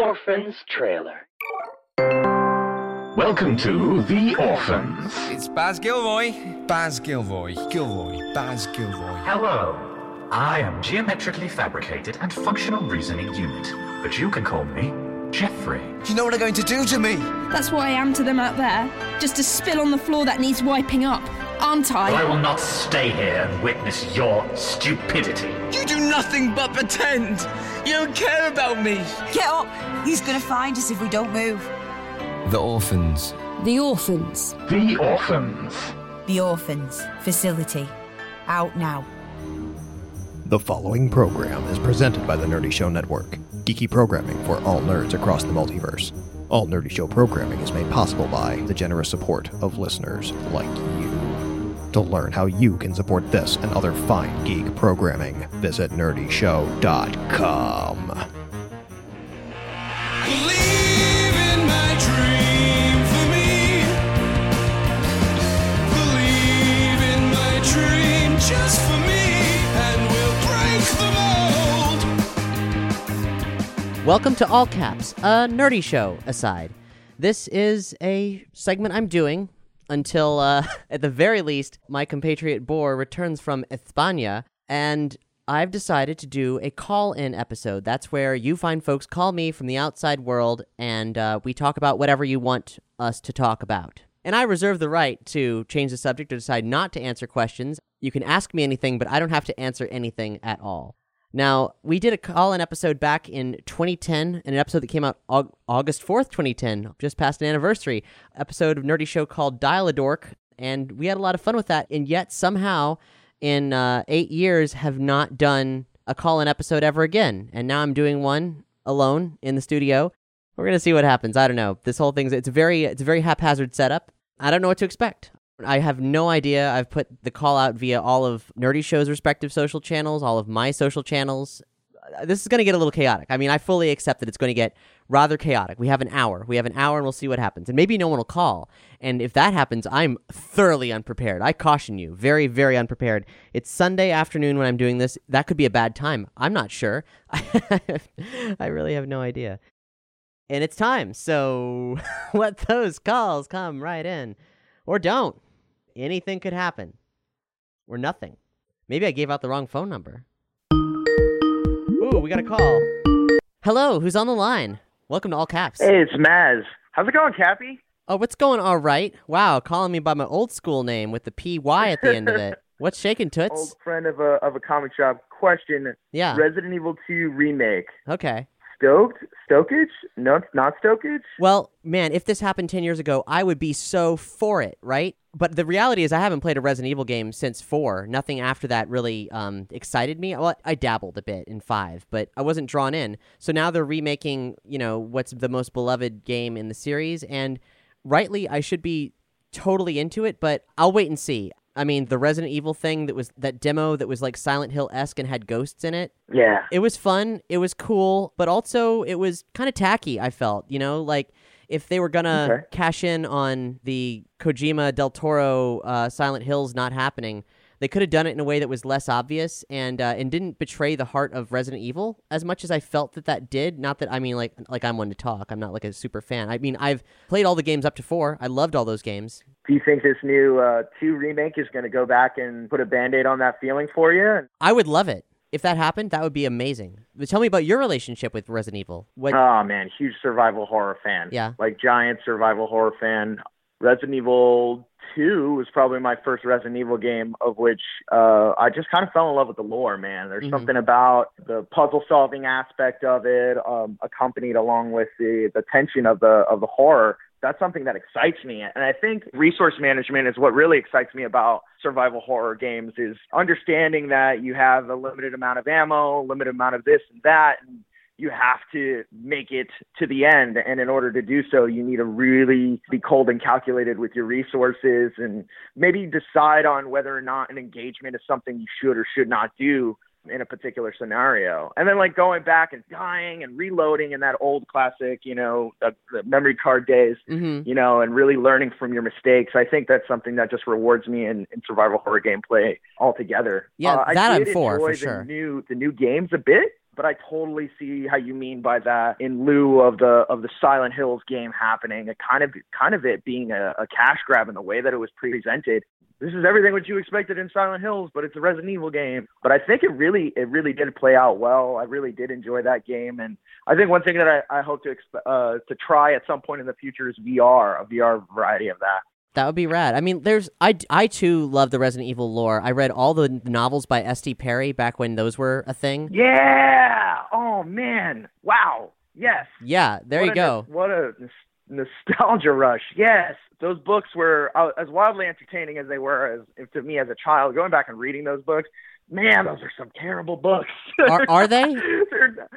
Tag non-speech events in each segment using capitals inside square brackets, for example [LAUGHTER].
Orphans Trailer. Welcome to The Orphans. It's Baz Gilroy. Baz Gilroy. Gilroy. Baz Gilroy. Hello. I am geometrically fabricated and functional reasoning unit, but you can call me Jeffrey. Do you know what they're going to do to me? That's what I am to them out there. Just a spill on the floor that needs wiping up, aren't I I? will not stay here and witness your stupidity. You do nothing but pretend. You don't care about me. Get up! He's gonna find us if we don't move. The orphans. The orphans. The Orphans. The Orphans Facility. Out now. The following program is presented by the Nerdy Show Network, geeky programming for all nerds across the multiverse. All Nerdy Show programming is made possible by the generous support of listeners like you. To learn how you can support this and other fine geek programming, visit nerdyshow.com. Believe in my dream for me. Believe in my dream just for me, and we'll break the mold. Welcome to All Caps, a nerdy show aside. This is a segment I'm doing until, uh, [LAUGHS] at the very least, my compatriot Boar returns from España, and I've decided to do a call in episode. That's where you find folks call me from the outside world, and uh, we talk about whatever you want us to talk about. And I reserve the right to change the subject or decide not to answer questions. You can ask me anything, but I don't have to answer anything at all. Now, we did a call in episode back in 2010, and an episode that came out Aug- August 4th, 2010, just past an anniversary episode of Nerdy Show called Dial a Dork, and we had a lot of fun with that. And yet, somehow, in uh, eight years, have not done a call in episode ever again. And now I'm doing one alone in the studio. We're gonna see what happens. I don't know. This whole thing's it's very it's a very haphazard setup. I don't know what to expect. I have no idea. I've put the call out via all of Nerdy Show's respective social channels, all of my social channels. Uh, This is going to get a little chaotic. I mean, I fully accept that it's going to get rather chaotic. We have an hour. We have an hour and we'll see what happens. And maybe no one will call. And if that happens, I'm thoroughly unprepared. I caution you. Very, very unprepared. It's Sunday afternoon when I'm doing this. That could be a bad time. I'm not sure. [LAUGHS] I really have no idea. And it's time. So [LAUGHS] let those calls come right in. Or don't. Anything could happen. Or nothing. Maybe I gave out the wrong phone number. Ooh, we got a call. Hello, who's on the line? Welcome to All Caps. Hey, it's Maz. How's it going, Cappy? Oh, what's going all right? Wow, calling me by my old school name with the PY at the end of it. [LAUGHS] What's shaking, Toots? Old friend of a of a comic shop. Question: Yeah. Resident Evil 2 remake. Okay. Stoked? Stokage? No, not Stokage. Well, man, if this happened 10 years ago, I would be so for it, right? But the reality is, I haven't played a Resident Evil game since 4. Nothing after that really um, excited me. Well, I dabbled a bit in 5, but I wasn't drawn in. So now they're remaking, you know, what's the most beloved game in the series. And rightly, I should be totally into it, but I'll wait and see. I mean, the Resident Evil thing that was that demo that was like Silent Hill esque and had ghosts in it. Yeah. It was fun. It was cool, but also it was kind of tacky. I felt, you know, like if they were gonna Okay. cash in on the Kojima del Toro uh, Silent Hills not happening, they could have done it in a way that was less obvious and uh, and didn't betray the heart of Resident Evil as much as I felt that that did. Not that I mean like like I'm one to talk. I'm not like a super fan. I mean I've played all the games up to four. I loved all those games. Do you think this new uh, 2 remake is going to go back and put a band aid on that feeling for you? I would love it if that happened. That would be amazing. But tell me about your relationship with Resident Evil. What? Oh man, huge survival horror fan. Yeah. Like giant survival horror fan. Resident Evil 2 was probably my first Resident Evil game, of which uh, I just kind of fell in love with the lore, man. There's Mhm. something about the puzzle solving aspect of it, um, accompanied along with the, the tension of the of the horror that's something that excites me. And I think resource management is what really excites me about survival horror games is understanding that you have a limited amount of ammo, limited amount of this and that, and you have to make it to the end. And in order to do so, you need to really be cold and calculated with your resources and maybe decide on whether or not an engagement is something you should or should not do in a particular scenario. And then like going back and dying and reloading in that old classic, you know, the, the memory card days, Mhm. you know, and really learning from your mistakes. I think that's something that just rewards me in, in survival horror gameplay altogether. Yeah, Uh, I that I'm did for, for enjoy sure. The new the new games a bit, but I totally see how you mean by that. In lieu of the of the Silent Hills game happening, a kind of kind of it being a, a cash grab in the way that it was presented. This is everything what you expected in Silent Hills, but it's a Resident Evil game. But I think it really it really did play out well. I really did enjoy that game, and I think one thing that I, I hope to exp- uh, to try at some point in the future is VR, a VR variety of that. That would be rad. I mean, there's I I too love the Resident Evil lore. I read all the novels by S.D. Perry back when those were a thing. Yeah. Oh man. Wow. Yes. Yeah, there What you a go. what a nostalgia rush. Yes, those books were uh, as wildly entertaining as they were as to me as a child. Going back and reading those books, man, those are some terrible books. Are- are they? [LAUGHS] they're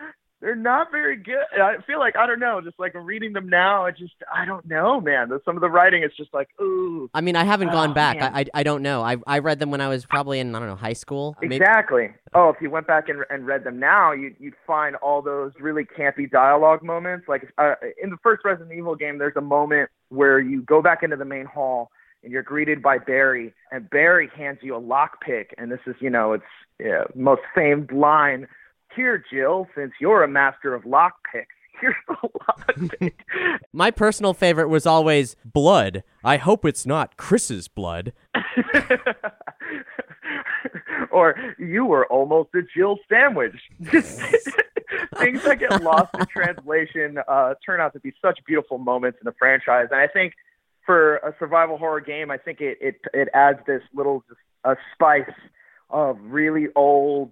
they're not very good. I feel like I don't know. Just like reading them now, I just I don't know, man. Some of the writing is just like ooh. I mean, I haven't gone Oh, back. I, I I don't know. I I read them when I was probably in I don't know high school. Maybe- Exactly. Oh, if you went back and, and read them now, you'd, you'd find all those really campy dialogue moments. Like uh, in the first Resident Evil game, there's a moment where you go back into the main hall and you're greeted by Barry, and Barry hands you a lockpick, and this is, you know, it's yeah, most famed line. Here, Jill, since you're a master of lockpicks, [LAUGHS] here's the lockpick. [LAUGHS] My personal favorite was always blood. I hope it's not Chris's blood. [LAUGHS] or you were almost a Jill sandwich. Things that get lost in translation uh, turn out to be such beautiful moments in the franchise, and I think for a survival horror game, I think it it, it adds this little a spice of really old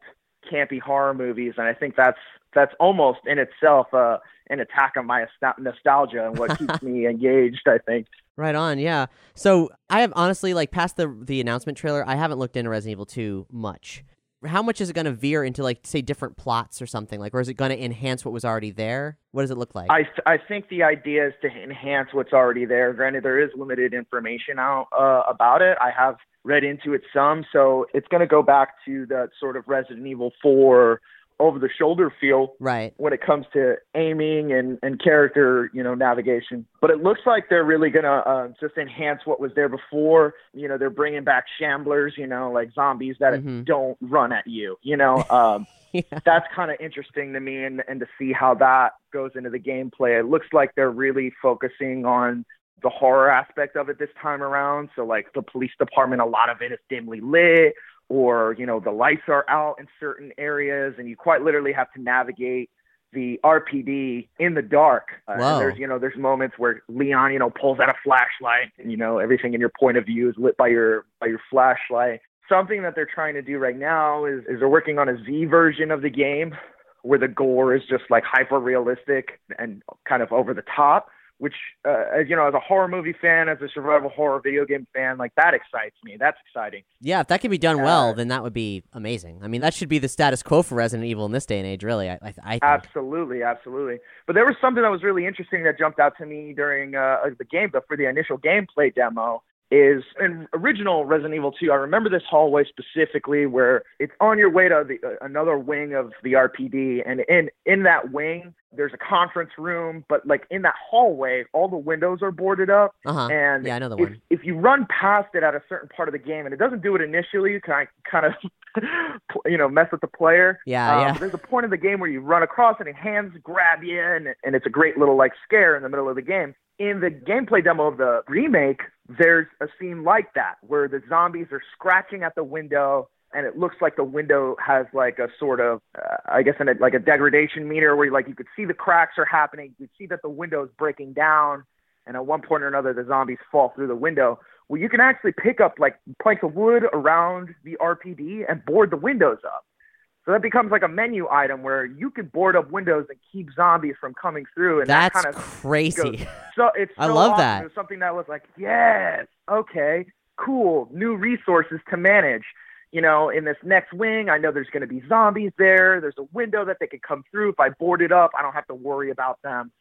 campy horror movies, and I think that's that's almost in itself uh, an attack on my nostalgia and what [LAUGHS] keeps me engaged. I think. Right on, yeah. So I have honestly like past the the announcement trailer, I haven't looked into Resident Evil 2 much. How much is it going to veer into like say different plots or something like, or is it going to enhance what was already there? What does it look like? I th- I think the idea is to enhance what's already there. Granted, there is limited information out uh, about it. I have read into it some, so it's going to go back to that sort of Resident Evil 4 over the shoulder feel right. when it comes to aiming and, and character, you know, navigation. But it looks like they're really going to uh, just enhance what was there before. You know, they're bringing back shamblers, you know, like zombies that Mhm. don't run at you, you know. Um, [LAUGHS] Yeah. that's kind of interesting to me and, and to see how that goes into the gameplay. It looks like they're really focusing on the horror aspect of it this time around. So like the police department, a lot of it is dimly lit or, you know, the lights are out in certain areas and you quite literally have to navigate the RPD in the dark. Uh, and there's, you know, there's moments where Leon, you know, pulls out a flashlight and, you know, everything in your point of view is lit by your, by your flashlight something that they're trying to do right now is, is they're working on a Z version of the game where the gore is just like hyper realistic and kind of over the top. Which, uh, as you know, as a horror movie fan, as a survival horror video game fan, like that excites me. That's exciting. Yeah, if that can be done well, Uh, then that would be amazing. I mean, that should be the status quo for Resident Evil in this day and age, really. I, I. Absolutely, absolutely. But there was something that was really interesting that jumped out to me during uh, the game, but for the initial gameplay demo, is in original Resident Evil 2. I remember this hallway specifically where it's on your way to the, uh, another wing of the RPD, and in in that wing there's a conference room, but like in that hallway, all the windows are boarded up. Uh-huh. And Yeah, I know the if, one. if you run past it at a certain part of the game, and it doesn't do it initially, you kind kind of [LAUGHS] you know mess with the player. Yeah, Um, yeah. There's a point in the game where you run across it and hands grab you, and and it's a great little like scare in the middle of the game. In the gameplay demo of the remake, there's a scene like that where the zombies are scratching at the window. And it looks like the window has like a sort of, uh, I guess, in a, like a degradation meter where like you could see the cracks are happening. You could see that the window is breaking down, and at one point or another, the zombies fall through the window. Well, you can actually pick up like planks of wood around the RPD and board the windows up. So that becomes like a menu item where you can board up windows and keep zombies from coming through. And That's that kind of crazy. goes- so it's [LAUGHS] I love awesome. that. It was something that was like, yes, okay, cool, new resources to manage. You know, in this next wing, I know there's going to be zombies there. There's a window that they could come through. If I board it up, I don't have to worry about them,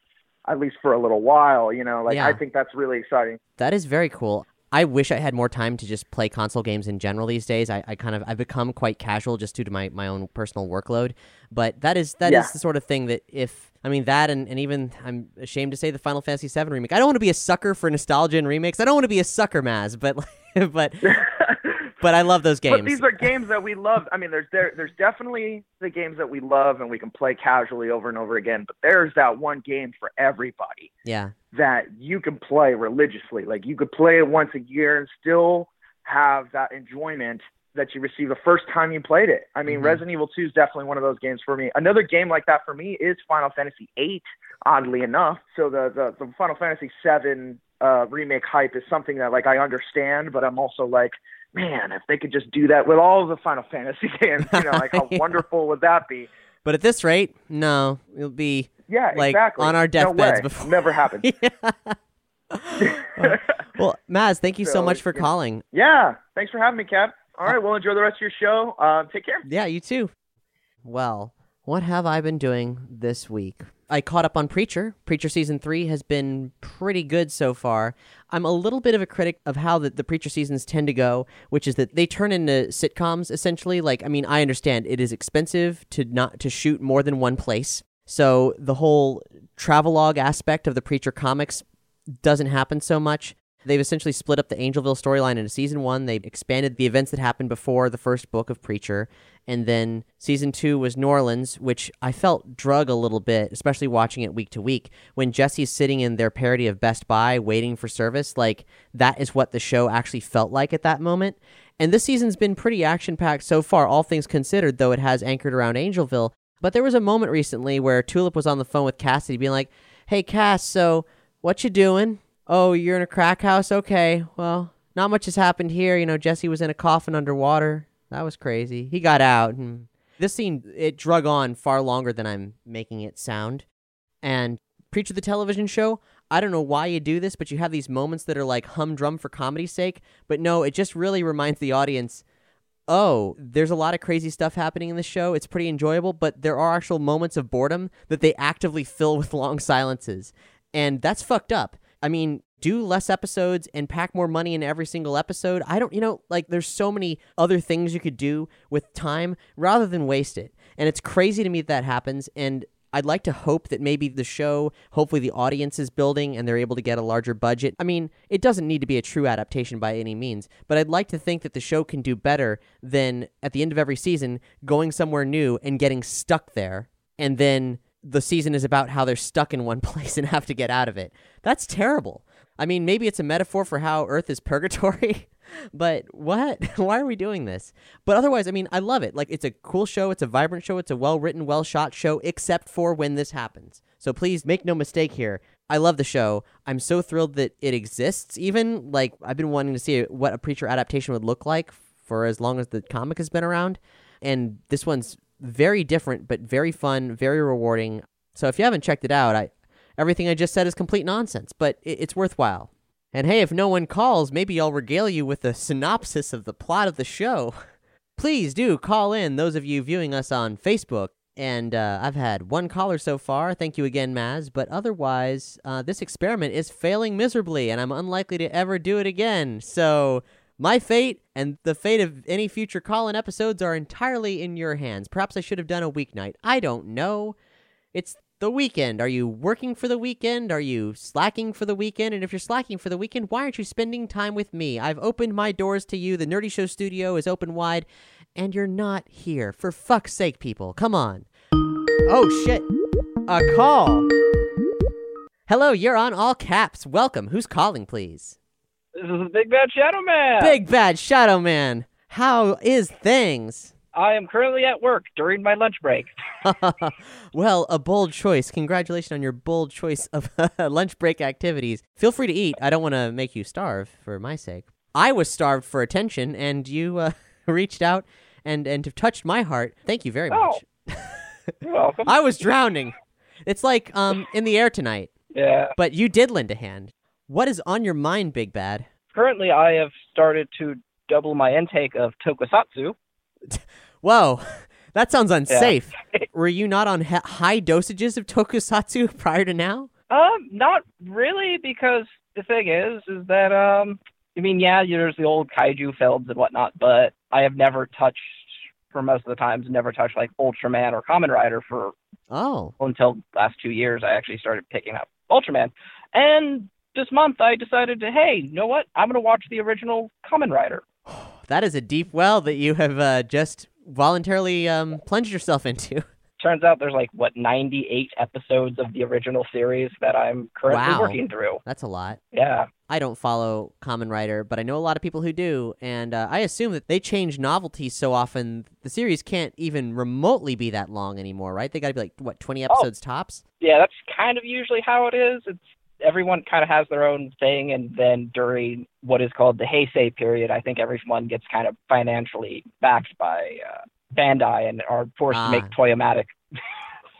at least for a little while. You know, like Yeah. I think that's really exciting. That is very cool. I wish I had more time to just play console games in general these days. I, I kind of I've become quite casual just due to my, my own personal workload. But that is that is Yeah. the sort of thing that if I mean that and, and even I'm ashamed to say the Final Fantasy VII remake. I don't want to be a sucker for nostalgia and remakes. I don't want to be a sucker, Maz, but [LAUGHS] but [LAUGHS] but I love those games. But these are games that we love. I mean, there's there, there's definitely the games that we love and we can play casually over and over again. But there's that one game for everybody yeah. That you can play religiously. Like you could play it once a year and still have that enjoyment that you received the first time you played it. I mean, Mhm. Resident Evil 2 is definitely one of those games for me. Another game like that for me is Final Fantasy 8, oddly enough. So the the, the Final Fantasy 7 uh, remake hype is something that like I understand, but I'm also like, man, if they could just do that with all of the Final Fantasy [LAUGHS] games, you know, like how [LAUGHS] Yeah. wonderful would that be? But at this rate, no, it'll be Yeah, like exactly. on our deathbeds way. before. Never happened. [LAUGHS] [LAUGHS] well, Maz, thank you so So, much for yeah. calling. yeah, thanks for having me, Cap. All right, well, enjoy the rest of your show. Uh, take care. Yeah, you too. Well, what have I been doing this week? I caught up on Preacher. Preacher season three has been pretty good so far. I'm a little bit of a critic of how the, the Preacher seasons tend to go, which is that they turn into sitcoms essentially. Like, I mean, I understand it is expensive to not to shoot more than one place. So the whole travelogue aspect of the Preacher comics doesn't happen so much. They've essentially split up the Angelville storyline into season one. They've expanded the events that happened before the first book of Preacher. And then season two was New Orleans, which I felt drug a little bit, especially watching it week to week. When Jesse's sitting in their parody of Best Buy waiting for service, like that is what the show actually felt like at that moment. And this season's been pretty action packed so far, all things considered, though it has anchored around Angelville. But there was a moment recently where Tulip was on the phone with Cassidy being like, Hey Cass, so what you doing? Oh, you're in a crack house? Okay. Well, not much has happened here. You know, Jesse was in a coffin underwater. That was crazy. He got out. And this scene, it drug on far longer than I'm making it sound. And Preacher the television show, I don't know why you do this, but you have these moments that are like humdrum for comedy's sake. But no, it just really reminds the audience oh, there's a lot of crazy stuff happening in the show. It's pretty enjoyable, but there are actual moments of boredom that they actively fill with long silences. And that's fucked up. I mean, do less episodes and pack more money in every single episode. I don't, you know, like there's so many other things you could do with time rather than waste it. And it's crazy to me that, that happens. And I'd like to hope that maybe the show, hopefully the audience is building and they're able to get a larger budget. I mean, it doesn't need to be a true adaptation by any means, but I'd like to think that the show can do better than at the end of every season going somewhere new and getting stuck there and then the season is about how they're stuck in one [LAUGHS] place and have to get out of it. That's terrible. I mean, maybe it's a metaphor for how Earth is purgatory, [LAUGHS] but what? [LAUGHS] Why are we doing this? But otherwise, I mean, I love it. Like, it's a cool show. It's a vibrant show. It's a well written, well shot show, except for when this happens. So please make no mistake here. I love the show. I'm so thrilled that it exists, even. Like, I've been wanting to see what a Preacher adaptation would look like for as long as the comic has been around. And this one's very different, but very fun, very rewarding. So if you haven't checked it out, I everything I just said is complete nonsense, but it, it's worthwhile. And hey, if no one calls, maybe I'll regale you with a synopsis of the plot of the show. [LAUGHS] Please do call in, those of you viewing us on Facebook. And uh, I've had one caller so far. Thank you again, Maz. But otherwise, uh, this experiment is failing miserably, and I'm unlikely to ever do it again. So my fate and the fate of any future call in episodes are entirely in your hands. Perhaps I should have done a weeknight. I don't know. It's the weekend. Are you working for the weekend? Are you slacking for the weekend? And if you're slacking for the weekend, why aren't you spending time with me? I've opened my doors to you. The Nerdy Show studio is open wide, and you're not here. For fuck's sake, people. Come on. Oh, shit. A call. Hello, you're on all caps. Welcome. Who's calling, please? This is the Big Bad Shadow Man. Big Bad Shadow Man. How is things? I am currently at work during my lunch break. [LAUGHS] well, a bold choice. Congratulations on your bold choice of [LAUGHS] lunch break activities. Feel free to eat. I don't want to make you starve for my sake. I was starved for attention, and you uh, [LAUGHS] reached out and and touched my heart. Thank you very Oh. much. You're welcome. I was drowning. It's like um in the air tonight, yeah. but you did lend a hand. What is on your mind, Big Bad? Currently, I have started to double my intake of tokusatsu. [LAUGHS] Whoa, [LAUGHS] that sounds unsafe. Were you not on he- high dosages of tokusatsu [LAUGHS] prior to now? Um, not really, because the thing is, is that um, I mean, yeah, there's the old kaiju films and whatnot, but I have never touched, for most of the times, never touched like Ultraman or Kamen Rider for Oh, until last two years. I actually started picking up Ultraman, and this month I decided to, hey, you know what? I'm gonna watch the original Kamen Rider. That is a deep well that you have uh, just voluntarily um, plunged yourself into. [LAUGHS] Turns out there's like what 98 episodes of the original series that I'm currently Wow. working through. That's a lot. Yeah. I don't follow Kamen Rider, but I know a lot of people who do, and uh, I assume that they change novelties so often the series can't even remotely be that long anymore, right? They got to be like what twenty episodes tops. yeah, that's kind of usually how it is. It's everyone kind of has their own thing, and then during what is called the Heisei period, I think everyone gets kind of financially backed by uh, Bandai and are forced Ah. to make Toyomatic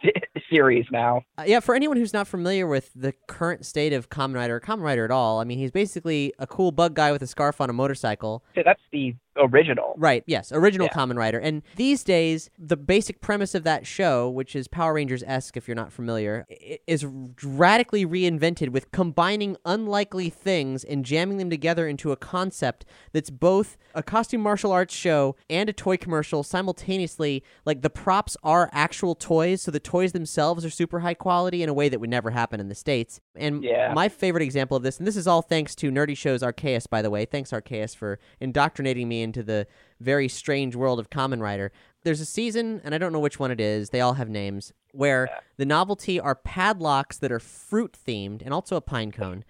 [LAUGHS] series now. Uh, yeah, for anyone who's not familiar with the current state of Kamen Rider or Kamen Rider at all, I mean, he's basically a cool bug guy with a scarf on a motorcycle. So that's the original. Right, yes, original Yeah. Kamen Rider. And these days, the basic premise of that show, which is Power Rangers esque if you're not familiar, is radically reinvented with combining unlikely things and jamming them together into a concept that's both a costume martial arts show and a toy commercial simultaneously. Like the props are actual toys, so the toys themselves are super high quality in a way that would never happen in the States. And Yeah. my favorite example of this, and this is all thanks to Nerdy Show's Arceus, by the way. Thanks, Arceus, for indoctrinating me into the very strange world of Kamen Rider. There's a season, and I don't know which one it is, they all have names, where the novelty are padlocks that are fruit themed and also a pine cone.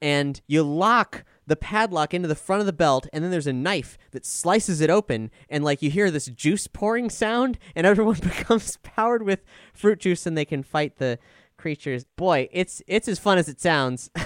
And you lock the padlock into the front of the belt, and then there's a knife that slices it open, and like you hear this juice pouring sound, and everyone [LAUGHS] becomes powered with fruit juice, and they can fight the creatures. Boy, it's it's as fun as it sounds. [LAUGHS]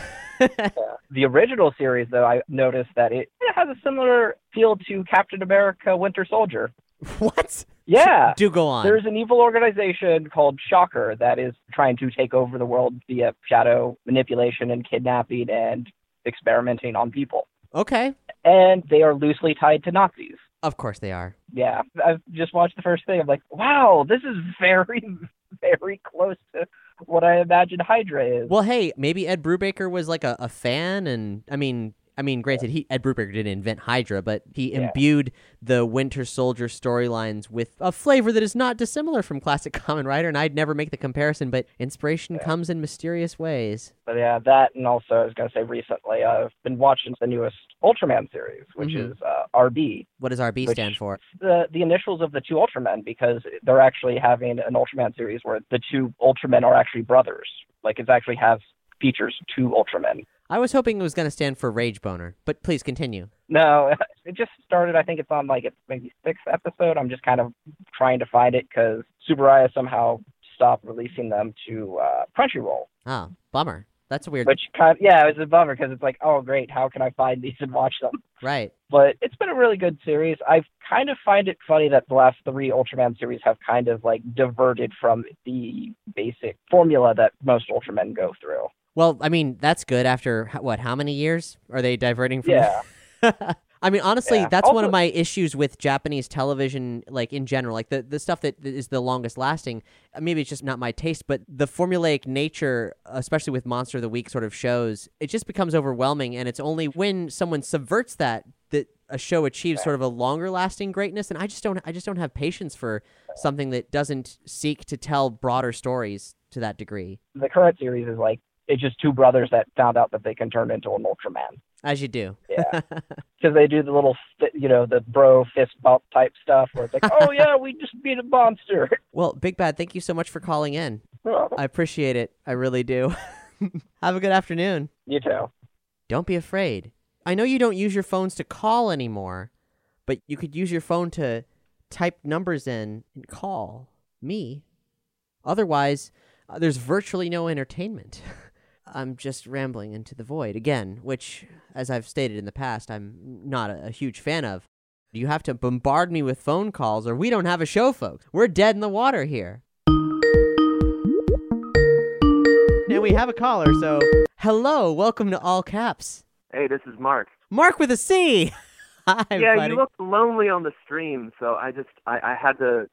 The original series, though, I noticed that it has a similar feel to Captain America: Winter Soldier. what? Yeah. Do go on. There's an evil organization called Shocker that is trying to take over the world via shadow manipulation and kidnapping and experimenting on people. Okay. And they are loosely tied to Nazis. Of course they are. Yeah. I've just watched the first thing. I'm like, wow, this is very, [LAUGHS] very close to what I imagined Hydra is. Well, hey, maybe Ed Brubaker was like a, a fan, and I mean, I mean, granted, he Ed Brubaker didn't invent Hydra, but he Yeah. imbued the Winter Soldier storylines with a flavor that is not dissimilar from classic [LAUGHS] Kamen Rider. And I'd never make the comparison, but inspiration comes in mysterious ways. But yeah, that and also I was gonna say recently I've been watching the newest Ultraman series, which Mhm. is uh, RB, What does RB stand for? the the initials of the two Ultramen, because they're actually having an Ultraman series where the two Ultramen are actually brothers. Like it actually has features two Ultramen. I was hoping it was going to stand for Rage Boner, but please continue. No, [LAUGHS] it just started. I think it's on like its maybe sixth episode. I'm just kind of trying to find it because Tsuburaya somehow stopped releasing them to uh, Crunchyroll. Oh, bummer. That's a weird. Which kind of, yeah, it was a bummer because it's like, oh great, how can I find these and watch them? Right. But it's been a really good series. I kind of find it funny that the last three Ultraman series have kind of like diverted from the basic formula that most Ultramen go through. Well, I mean, that's good after what? How many years are they diverting from? Yeah. [LAUGHS] I mean, honestly, Yeah. that's one of my issues with Japanese television, like in general, like the the stuff that is the longest lasting. uh, Maybe it's just not my taste, but the formulaic nature, especially with Monster of the Week sort of shows, it just becomes overwhelming. And it's only when someone subverts that that a show achieves sort of a longer lasting greatness. And I just don't, I just don't have patience for something that doesn't seek to tell broader stories to that degree. The current series is like it's just two brothers that found out that they can turn into an Ultraman. As you do. Yeah. [LAUGHS] Because they do the little, you know, the bro fist bump type stuff where it's like, oh yeah, we just beat a monster. [LAUGHS] Well, Big Bad, thank you so much for calling in. I appreciate it. I really do. [LAUGHS] Have a good afternoon. you too. Don't be afraid. I know you don't use your phones to call anymore, but you could use your phone to type numbers in and call me. Otherwise, uh, there's virtually no entertainment. I'm just rambling into the void again, which, as I've stated in the past, I'm not a, a huge fan of. You have to bombard me with phone calls, or we don't have a show, folks. We're dead in the water here. And we have a caller, so hello, welcome to All Caps. Hey, this is Mark. Mark with a C. [LAUGHS] Hi, yeah, buddy. you looked lonely on the stream, so I just I, I had to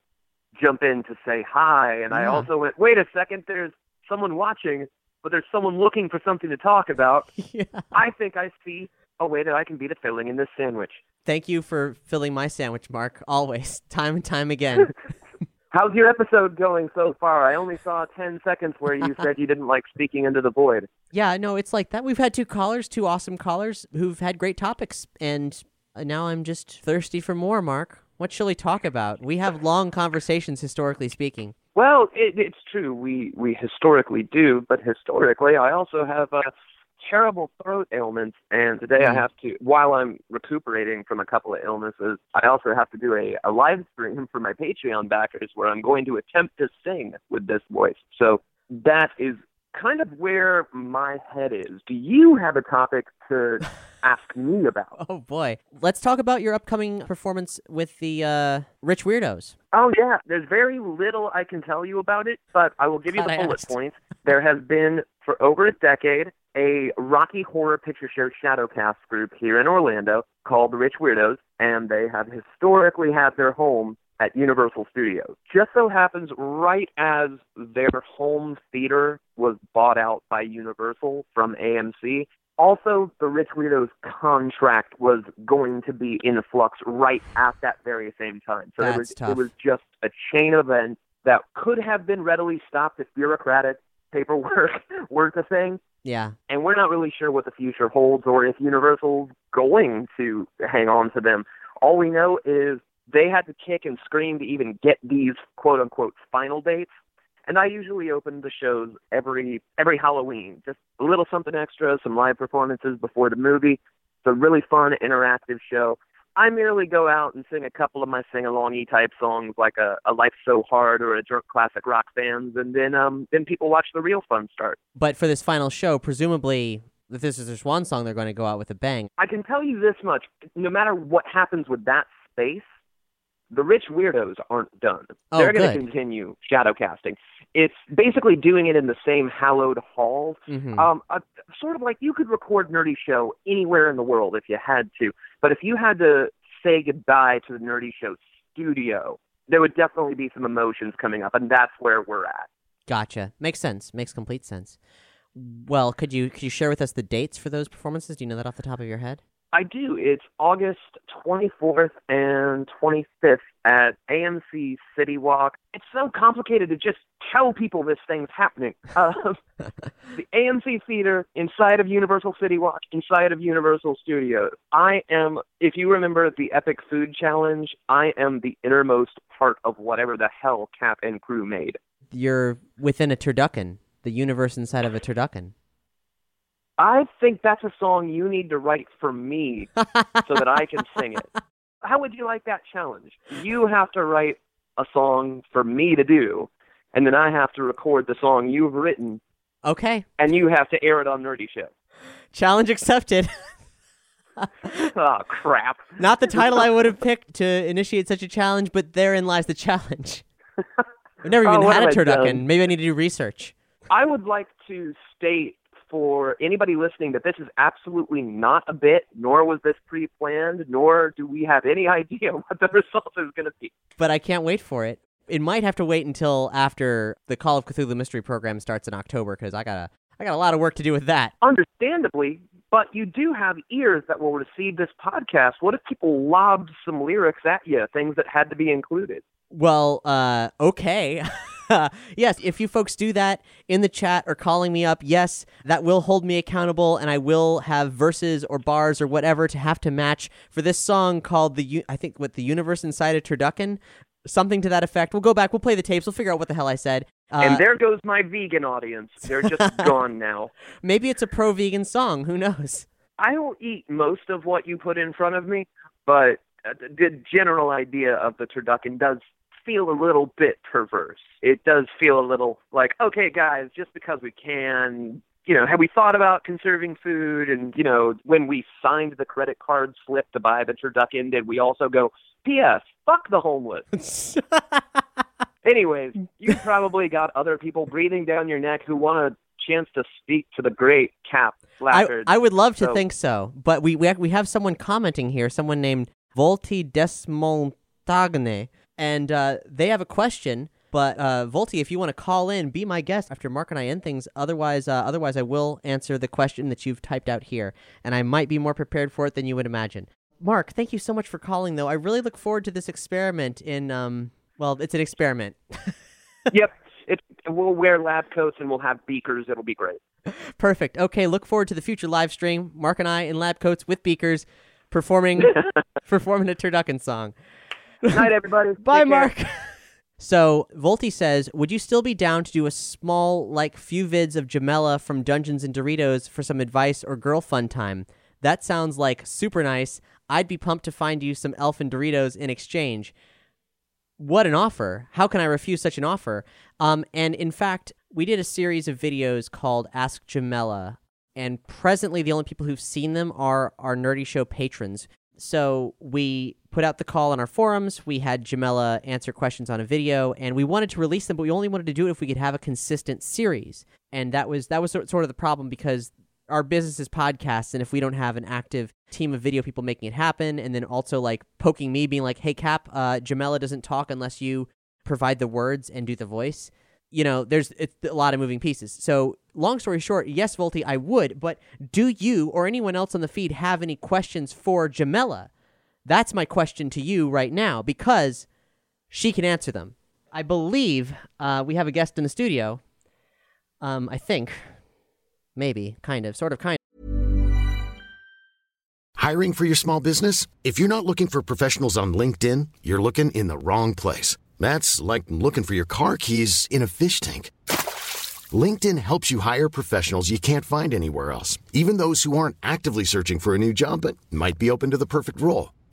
jump in to say hi, and I also went, wait a second, there's someone watching, but there's someone looking for something to talk about. [LAUGHS] yeah. I think I see a way that I can be the filling in this sandwich. Thank you for filling my sandwich, Mark. Always, [LAUGHS] time and time again. [LAUGHS] How's your episode going so far? I only saw 10 seconds where you said you didn't like speaking into the void. yeah, no, it's like that. We've had two callers, two awesome callers who've had great topics, and now I'm just thirsty for more, Mark. What shall we talk about? We have long conversations, historically speaking. Well, it, it's true. We we historically do, but historically, I also have uh, terrible throat ailments, and today I Mm. have to. While I'm recuperating from a couple of illnesses, I also have to do a, a live stream for my Patreon backers, where I'm going to attempt to sing with this voice. So that is kind of where my head is. Do you have a topic to [LAUGHS] ask me about? Oh boy, let's talk about your upcoming performance with the uh, Rich Weirdos. Oh yeah, there's very little I can tell you about it, but I will give you Glad the bullet points. There has been for over a decade a Rocky Horror Picture Show Shadowcast group here in Orlando called the Rich Weirdos, and they have historically had their home at Universal Studios. Just so happens, right as their home theater was bought out by Universal from AMC, also the Rich Weirdos contract was going to be in flux right at that very same time. So it That's was tough. it was just a chain event that could have been readily stopped if bureaucratic paperwork [LAUGHS] weren't a thing. Yeah, And we're not really sure what the future holds or if Universal's going to hang on to them. All we know is they had to kick and scream to even get these quote unquote final dates. And I usually open the shows every every Halloween. Just a little something extra, some live performances before the movie. It's a really fun, interactive show. I merely go out and sing a couple of my sing alongy type songs like a, a Life So Hard or a Drunk Classic Rock Bands and then um then people watch the real fun start. but for this final show, presumably, if this is their swan song, they're going to go out with a bang. I can tell you this much: no matter what happens with that space, the rich weirdos aren't done. Oh, They're going to continue shadow casting. It's basically doing it in the same hallowed halls. Mhm. Um, uh, sort of like you could record Nerdy Show anywhere in the world if you had to, but if you had to say goodbye to the Nerdy Show studio, there would definitely be some emotions coming up, and that's where we're at. Gotcha. Makes sense. Makes complete sense. Well, could you could you share with us the dates for those performances? Do you know that off the top of your head? I do. It's August 24th and 25th at AMC City Walk. It's so complicated to just tell people this thing's happening. Uh, [LAUGHS] the AMC Theater inside of Universal City Walk, inside of Universal Studios. I am, if you remember the Epic Food Challenge, I am the innermost part of whatever the hell Cap and crew made. You're within a turducken, the universe inside of a turducken. I think that's a song you need to write for me so that I can sing it. [LAUGHS] How would you like that challenge? You have to write a song for me to do, and then I have to record the song you've written, Okay. and you have to air it on Nerdy Ship. Challenge accepted. [LAUGHS] oh, crap. Not the title I would have picked to initiate such a challenge, but therein lies the challenge. [LAUGHS] I've never Oh, even what had a turducken. Maybe I need to do research. I would like to state for anybody listening that this is absolutely not a bit, nor was this pre planned, nor do we have any [LAUGHS] idea what the result is going to be. But I can't wait for it. It might have to wait until after the Call of Cthulhu Mystery Program starts in October because I got a I got a lot of work to do with that. understandably, but you do have ears that will receive this podcast. What if people lobbed some lyrics at you, things that had to be included? Well, uh, okay. [LAUGHS] [LAUGHS] yes, if you folks do that in the chat or calling me up, yes, that will hold me accountable, and I will have verses or bars or whatever to have to match for this song called the I think what the universe inside a turducken, something to that effect. We'll go back, we'll play the tapes, we'll figure out what the hell I said. Uh, and there goes my vegan audience. They're just [LAUGHS] gone now. maybe it's a pro-vegan song. Who knows? I will eat most of what you put in front of me, but uh, the general idea of the turducken does feel a little bit perverse. It does feel a little like, okay, guys, just because we can, you know, have we thought about conserving food? And, you know, when we signed the credit card slip to buy the turducken, did we also go, P.S., fuck the homeless? [LAUGHS] Anyways, you probably got other people breathing down your neck who want a chance to speak to the great Cap I, I would love to So- think so, but we we, we have someone commenting here, someone named Volti Desmontagne, and uh, they have a question. But uh, Volti, if you want to call in, be my guest after Mark and I end things. Otherwise, uh, otherwise, I will answer the question that you've typed out here, and I might be more prepared for it than you would imagine. Mark, thank you so much for calling. Though I really look forward to this experiment. In um, well, it's an experiment. [LAUGHS] yep. It, we'll wear lab coats and we'll have beakers. It'll be great. Perfect. Okay, look forward to the future live stream. Mark and I in lab coats with beakers, performing [LAUGHS] performing a turducken song. Night, everybody. [LAUGHS] Bye, Take care. Mark. [LAUGHS] So Volti says, "Would you still be down to do a small, like, few vids of Jamela from Dungeons and Doritos for some advice or girl fun time? That sounds like super nice. I'd be pumped to find you some elfin Doritos in exchange. What an offer! How can I refuse such an offer? Um, and in fact, we did a series of videos called Ask Jamela, and presently the only people who've seen them are our Nerdy Show patrons. So we put out the call on our forums. We had Jamela answer questions on a video, and we wanted to release them, but we only wanted to do it if we could have a consistent series. And that was that was sort of the problem because our business is podcasts, and if we don't have an active team of video people making it happen, and then also like poking me, being like, "Hey, Cap, uh, Jamela doesn't talk unless you provide the words and do the voice." You know, there's a lot of moving pieces. So, long story short, yes, Volti, I would, but do you or anyone else on the feed have any questions for Jamela? That's my question to you right now because she can answer them. I believe uh, we have a guest in the studio. Um, I think, maybe, kind of, sort of, kind. Of. Hiring for your small business? If you're not looking for professionals on LinkedIn, you're looking in the wrong place. That's like looking for your car keys in a fish tank. LinkedIn helps you hire professionals you can't find anywhere else, even those who aren't actively searching for a new job but might be open to the perfect role.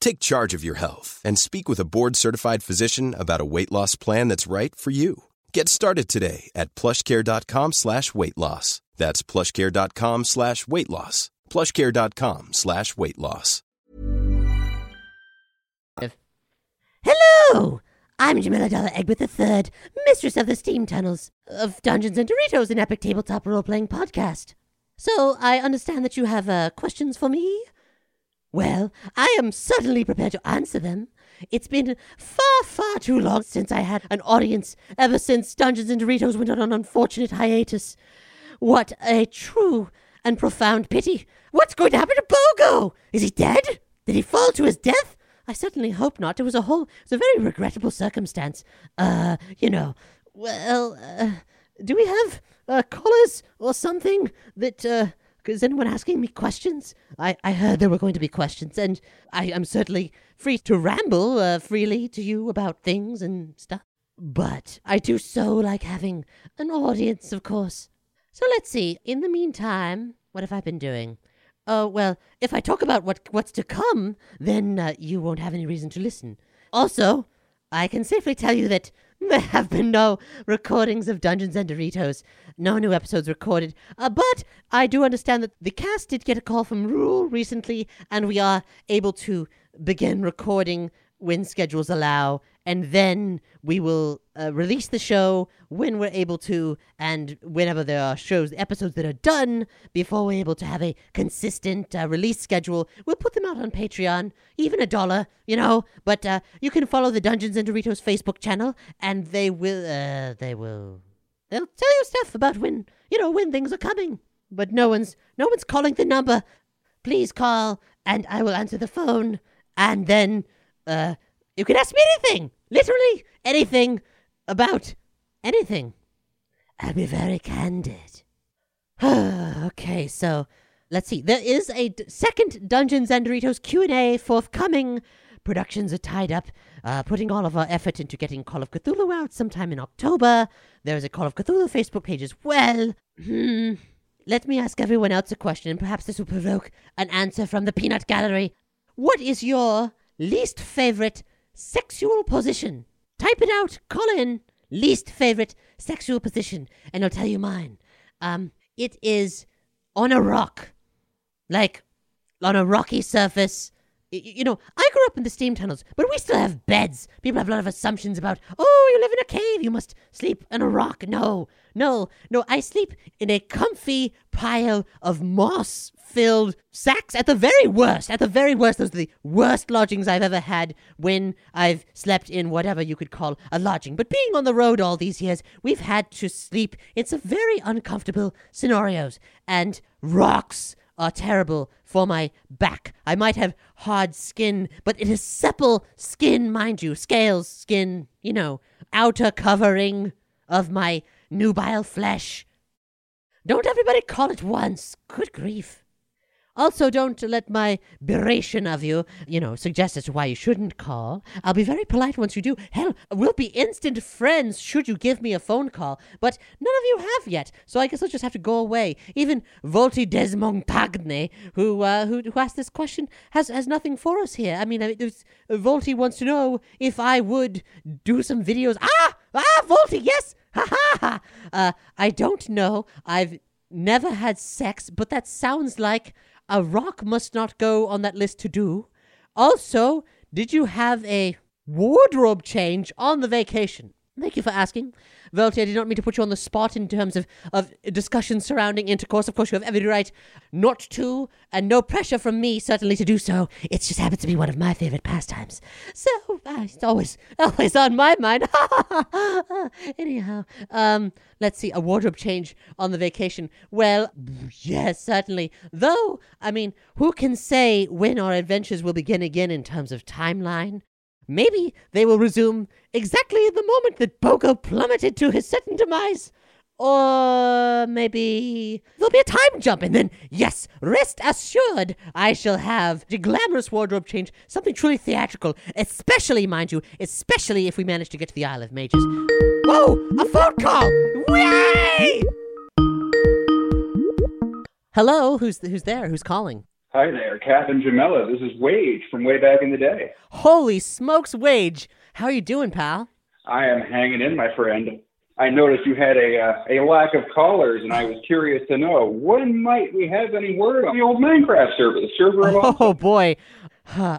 Take charge of your health and speak with a board-certified physician about a weight loss plan that's right for you. Get started today at plushcare.com slash weight loss. That's plushcare.com slash weight loss. plushcare.com slash weight loss. Hello! I'm Jamila Dollar Egbert III, mistress of the steam tunnels of Dungeons and Doritos, an epic tabletop role playing podcast. So, I understand that you have uh, questions for me? Well, I am certainly prepared to answer them. It's been far, far too long since I had an audience, ever since Dungeons and Doritos went on an unfortunate hiatus. What a true and profound pity. What's going to happen to Bogo? Is he dead? Did he fall to his death? I certainly hope not. It was a whole, a very regrettable circumstance. Uh, you know, well, uh, do we have uh, collars or something that, uh, is anyone asking me questions? I, I heard there were going to be questions, and I am certainly free to ramble uh, freely to you about things and stuff. But I do so like having an audience, of course. So let's see. In the meantime, what have I been doing? Oh, well, if I talk about what what's to come, then uh, you won't have any reason to listen. Also, I can safely tell you that [LAUGHS] there have been no recordings of Dungeons and Doritos, no new episodes recorded. Uh, but I do understand that the cast did get a call from Rule recently, and we are able to begin recording when schedules allow, and then we will uh, release the show when we're able to, and whenever there are shows, episodes that are done, before we're able to have a consistent uh, release schedule, we'll put them out on Patreon, even a dollar, you know. But uh, you can follow the Dungeons and Doritos Facebook channel, and they will, uh, they will, they'll tell you stuff about when, you know, when things are coming. But no one's, no one's calling the number. Please call, and I will answer the phone, and then uh, you can ask me anything, literally anything about anything. I'll be very candid. [SIGHS] okay, so let's see. There is a d- second Dungeons and Doritos Q&A forthcoming. Productions are tied up, uh, putting all of our effort into getting Call of Cthulhu out sometime in October. There is a Call of Cthulhu Facebook page as well. Hmm. Let me ask everyone else a question, and perhaps this will provoke an answer from the Peanut Gallery. What is your least favorite sexual position? Type it out. Call in least favorite sexual position, and I'll tell you mine. Um, it is on a rock, like on a rocky surface. You know, I grew up in the steam tunnels, but we still have beds. People have a lot of assumptions about, oh, you live in a cave, you must sleep on a rock. No, no, no, I sleep in a comfy pile of moss filled sacks at the very worst. At the very worst, those are the worst lodgings I've ever had when I've slept in whatever you could call a lodging. But being on the road all these years, we've had to sleep in some very uncomfortable scenarios. And rocks are terrible for my back. I might have hard skin, but it is supple skin, mind you, scales, skin, you know, outer covering of my nubile flesh. Don't everybody call at once. Good grief. Also, don't let my beration of you, you know, suggest as to why you shouldn't call. I'll be very polite once you do. Hell, we'll be instant friends should you give me a phone call. But none of you have yet, so I guess I'll just have to go away. Even Volti Desmontagne, who uh, who who asked this question, has has nothing for us here. I mean, I mean uh, Volti wants to know if I would do some videos. Ah, ah, Volti, yes, ha ha ha. Uh, I don't know. I've never had sex, but that sounds like a rock must not go on that list to do. Also, did you have a wardrobe change on the vacation? Thank you for asking. Velti, I did not mean to put you on the spot in terms of, of discussions surrounding intercourse. Of course, you have every right not to, and no pressure from me, certainly, to do so. It just happens to be one of my favorite pastimes. So, uh, it's always, always on my mind. [LAUGHS] Anyhow, um, let's see, a wardrobe change on the vacation. Well, yes, certainly. Though, I mean, who can say when our adventures will begin again in terms of timeline? Maybe they will resume exactly at the moment that Bogo plummeted to his certain demise. Or maybe there'll be a time jump, and then, yes, rest assured, I shall have a glamorous wardrobe change, something truly theatrical, especially, mind you, especially if we manage to get to the Isle of Mages. Whoa, a phone call! Yay! Hello, who's who's there? Who's calling? Hi there, Kath and Jamela. This is Wade from way back in the day. Holy smokes, Wade! How are you doing, pal? I am hanging in, my friend. I noticed you had a uh, a lack of callers, and I was curious to know when might we have any word on the old Minecraft server, the server of all. Oh boy.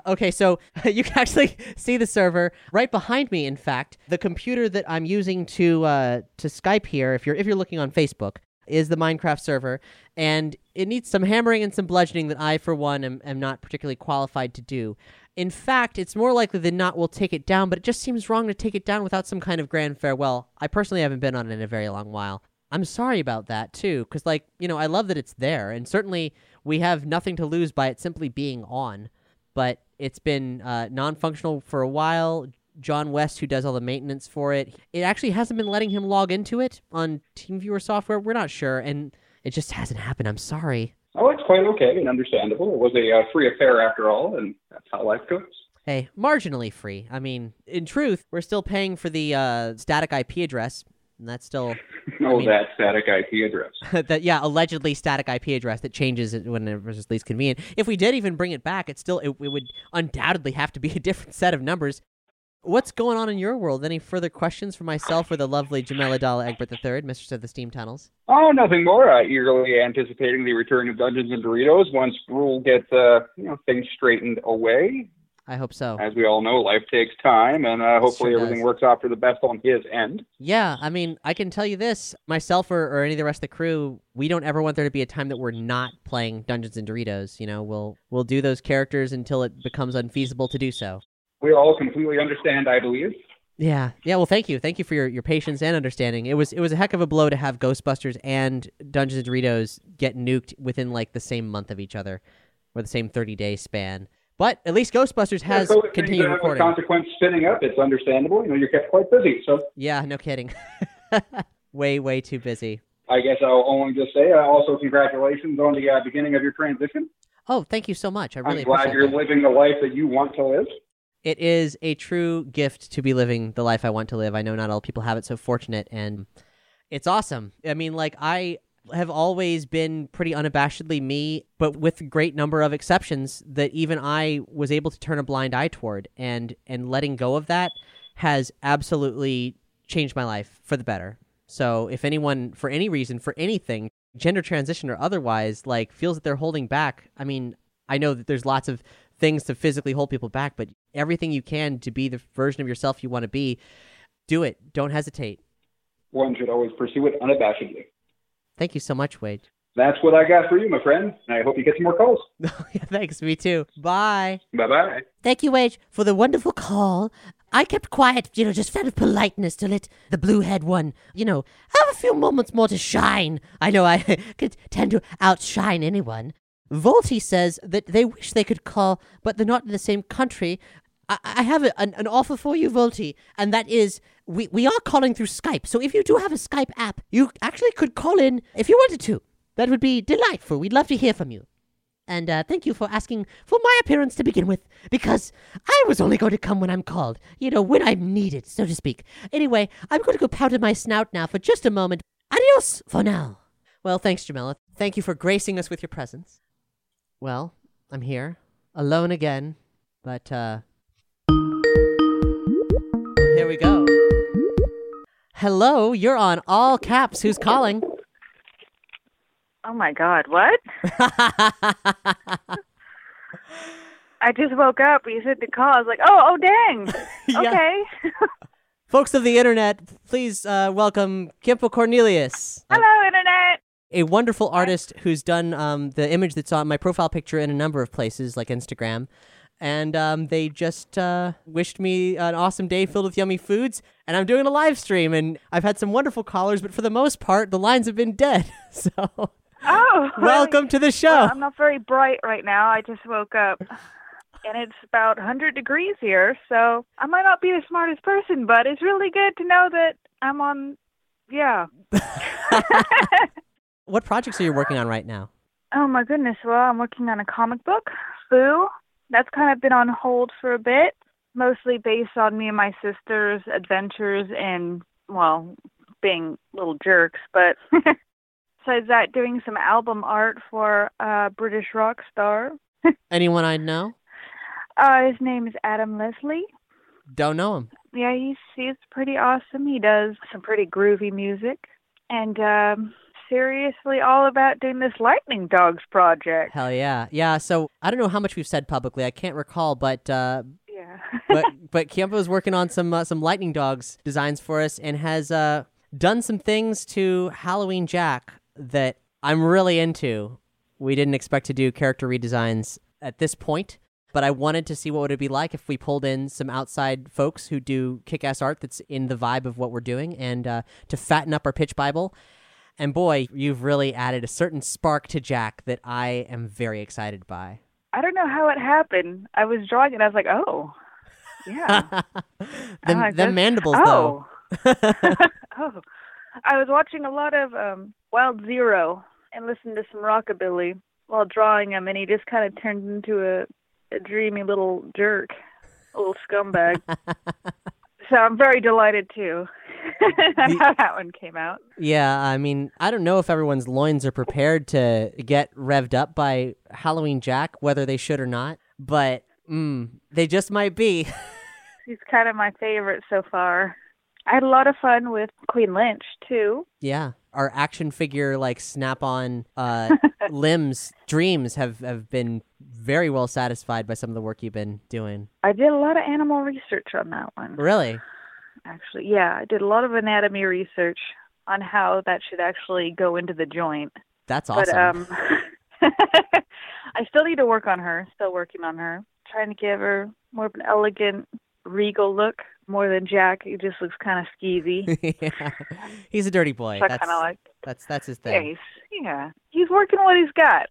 okay, so [LAUGHS] you can actually see the server right behind me. In fact, the computer that I'm using to uh, to Skype here, if you're if you're looking on Facebook, is the Minecraft server, and it needs some hammering and some bludgeoning that I, for one, am, am not particularly qualified to do. In fact, it's more likely than not we'll take it down, but it just seems wrong to take it down without some kind of grand farewell. I personally haven't been on it in a very long while. I'm sorry about that too, because like you know, I love that it's there, and certainly we have nothing to lose by it simply being on. But it's been uh, non-functional for a while. John West, who does all the maintenance for it, it actually hasn't been letting him log into it on TeamViewer software. We're not sure, and it just hasn't happened. I'm sorry. Oh, it's quite okay and understandable. It was a uh, free affair after all, and that's how life goes. Hey, marginally free. I mean, in truth, we're still paying for the uh, static IP address, and that's still [LAUGHS] Oh, mean- that static IP address. [LAUGHS] that yeah, allegedly static IP address that changes it whenever it's least convenient. If we did even bring it back, it still it, it would undoubtedly have to be a different set of numbers. What's going on in your world? Any further questions for myself or the lovely Jamela Dalla Egbert III, Mistress of the Steam Tunnels? Oh, nothing more. Uh, eagerly anticipating the return of Dungeons and Doritos once Rule gets uh, you know things straightened away. I hope so. As we all know, life takes time, and uh, hopefully Sure everything works out for the best on his end. Yeah, I mean, I can tell you this: myself or, or any of the rest of the crew, we don't ever want there to be a time that we're not playing Dungeons and Doritos. You know, we'll we'll do those characters until it becomes unfeasible to do so. We all completely understand, I believe. Yeah, yeah. Well, thank you, thank you for your, your patience and understanding. It was it was a heck of a blow to have Ghostbusters and Dungeons and Doritos get nuked within like the same month of each other, or the same thirty day span. But at least Ghostbusters has yeah, so continued have recording. consequence spinning up, it's understandable. You know, you're kept quite busy. So Yeah, no kidding. [LAUGHS] way way too busy. I guess I'll only just say uh, also congratulations on the uh, beginning of your transition. Oh, thank you so much. I really I'm glad appreciate you're that. living the life that you want to live. It is a true gift to be living the life I want to live. I know not all people have it so fortunate, and it's awesome. I mean, like, I have always been pretty unabashedly me, but with a great number of exceptions that even I was able to turn a blind eye toward, and and letting go of that has absolutely changed my life for the better. So if anyone, for any reason, for anything, gender transition or otherwise, like feels that they're holding back, I mean, I know that there's lots of things to physically hold people back, but everything you can to be the version of yourself you want to be, do it. Don't hesitate. One should always pursue it unabashedly. Thank you so much, Wade. That's what I got for you, my friend. And I hope you get some more calls. [LAUGHS] Thanks, me too. Bye. Bye bye. Thank you, Wade, for the wonderful call. I kept quiet, you know, just out of politeness to let the blue-head one, you know, have a few moments more to shine. I know I [LAUGHS] could tend to outshine anyone. Volty says that they wish they could call, but they're not in the same country. I, I have a, an, an offer for you, Volti, and that is we, we are calling through Skype. So if you do have a Skype app, you actually could call in if you wanted to. That would be delightful. We'd love to hear from you. And uh, thank you for asking for my appearance to begin with, because I was only going to come when I'm called, you know, when I'm needed, so to speak. Anyway, I'm going to go powder my snout now for just a moment. Adios for now. Well, thanks, Jamila. Thank you for gracing us with your presence. Well, I'm here, alone again, but uh here we go. Hello, you're on all caps. Who's calling? Oh my god, what? [LAUGHS] I just woke up. You said to call. I was like, oh, oh, dang. [LAUGHS] Okay. Folks of the internet, please uh, welcome Kimpo Cornelius, Hello, internet. A wonderful artist who's done um, the image that's on my profile picture in a number of places, like Instagram. And um, they just uh, wished me an awesome day filled with yummy foods. And I'm doing a live stream, and I've had some wonderful callers, but for the most part, the lines have been dead. [LAUGHS] So, Oh, [LAUGHS] welcome to the show. Well, I'm not very bright right now. I just woke up. And it's about 100 degrees here, so I might not be the smartest person, but it's really good to know that I'm on. Yeah. [LAUGHS] what projects are you working on right now? Oh my goodness. Well, I'm working on a comic book, Foo. That's kind of been on hold for a bit, mostly based on me and my sister's adventures and, well, being little jerks. But [LAUGHS] besides that, doing some album art for a British rock star. [LAUGHS] Anyone I know? Uh, his name is Adam Leslie. Don't know him. Yeah, he's he's pretty awesome. He does some pretty groovy music, and um, seriously, all about doing this Lightning Dogs project. Hell yeah, yeah. So I don't know how much we've said publicly. I can't recall, but uh, Yeah. but [LAUGHS] but Kiempo's working on some uh, some Lightning Dogs designs for us and has uh, done some things to Halloween Jack that I'm really into. We didn't expect to do character redesigns at this point, but I wanted to see what would it be like if we pulled in some outside folks who do kick-ass art that's in the vibe of what we're doing, and uh, to fatten up our pitch bible. And boy, you've really added a certain spark to Jack that I am very excited by. I don't know how it happened. I was drawing it. I was like, oh, yeah. [LAUGHS] the, like, them that's- mandibles, oh. [LAUGHS] [LAUGHS] oh, I was watching a lot of um, Wild Zero and listened to some rockabilly while drawing him, and he just kind of turned into a, a dreamy little jerk, a little scumbag. so I'm very delighted too [LAUGHS] how that one came out. Yeah, I mean, I don't know if everyone's loins are prepared to get revved up by Halloween Jack, whether they should or not, but mm, they just might be. [LAUGHS] He's kind of my favorite so far. I had a lot of fun with Queen Lynch too. yeah, our action figure like snap-on uh, [LAUGHS] limbs dreams have have been very well satisfied by some of the work you've been doing. I did a lot of animal research on that one. Really? Actually, yeah, I did a lot of anatomy research on how that should actually go into the joint. That's But awesome. um [LAUGHS] I still need to work on her. Still working on her. Trying to give her more of an elegant, regal look more than Jack. He just looks kind of skeezy. [LAUGHS] yeah. He's a dirty boy. So That's like- that's that's his yeah, thing. he's yeah, he's working what he's got.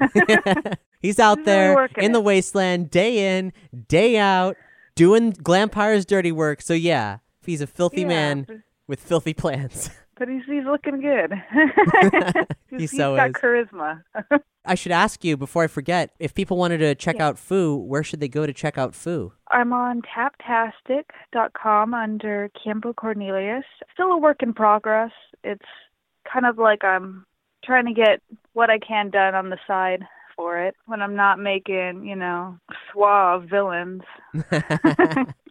[LAUGHS] He's out He's there working in the it. wasteland, day in, day out, doing Glampire's dirty work. So yeah, he's a filthy Yeah. man with filthy plans. [LAUGHS] but he's he's looking good. [LAUGHS] He he's, so he's got is. charisma. [LAUGHS] I should ask you before I forget if people wanted to check out Foo, where should they go to check out Foo? I'm on tapastic.com under Campo Cornelius. Still a work in progress. It's kind of like I'm trying to get what I can done on the side for it when I'm not making, you know, suave villains.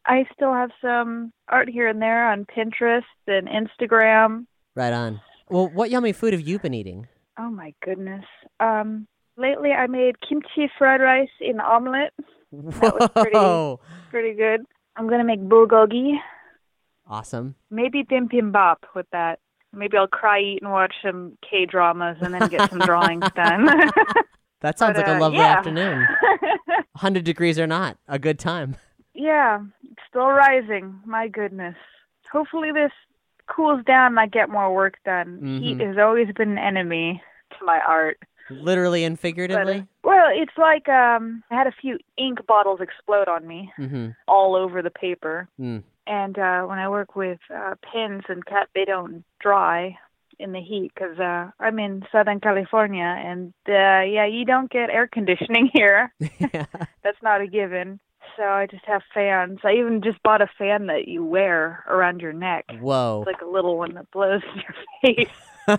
I still have some art here and there on Pinterest and Instagram. Right on. Well, what yummy food have you been eating? Oh my goodness. Um lately I made kimchi fried rice in omelet. That was pretty pretty good. I'm gonna make bulgogi. Awesome. Maybe bibimbap with that. Maybe I'll cry, eat, and watch some K dramas, and then get some drawings [LAUGHS] done. That sounds But, like a uh, lovely yeah. afternoon. [LAUGHS] 100 degrees or not, a good time. Yeah, it's still rising. My goodness. Hopefully this cools down and I get more work done. Heat Mhm. has always been an enemy to my art. Literally and But, uh, figuratively? well, it's like um I had a few ink bottles explode on me Mm-hmm. all over the paper. Mm. And uh, when I work with uh, pens and cut, they don't dry in the heat because uh, I'm in Southern California, and uh, yeah, you don't get air conditioning [LAUGHS] here. [LAUGHS] That's not a given. So I just have fans. I even just bought a fan that you wear around your neck. Whoa. It's like a little one that blows in your [LAUGHS] face.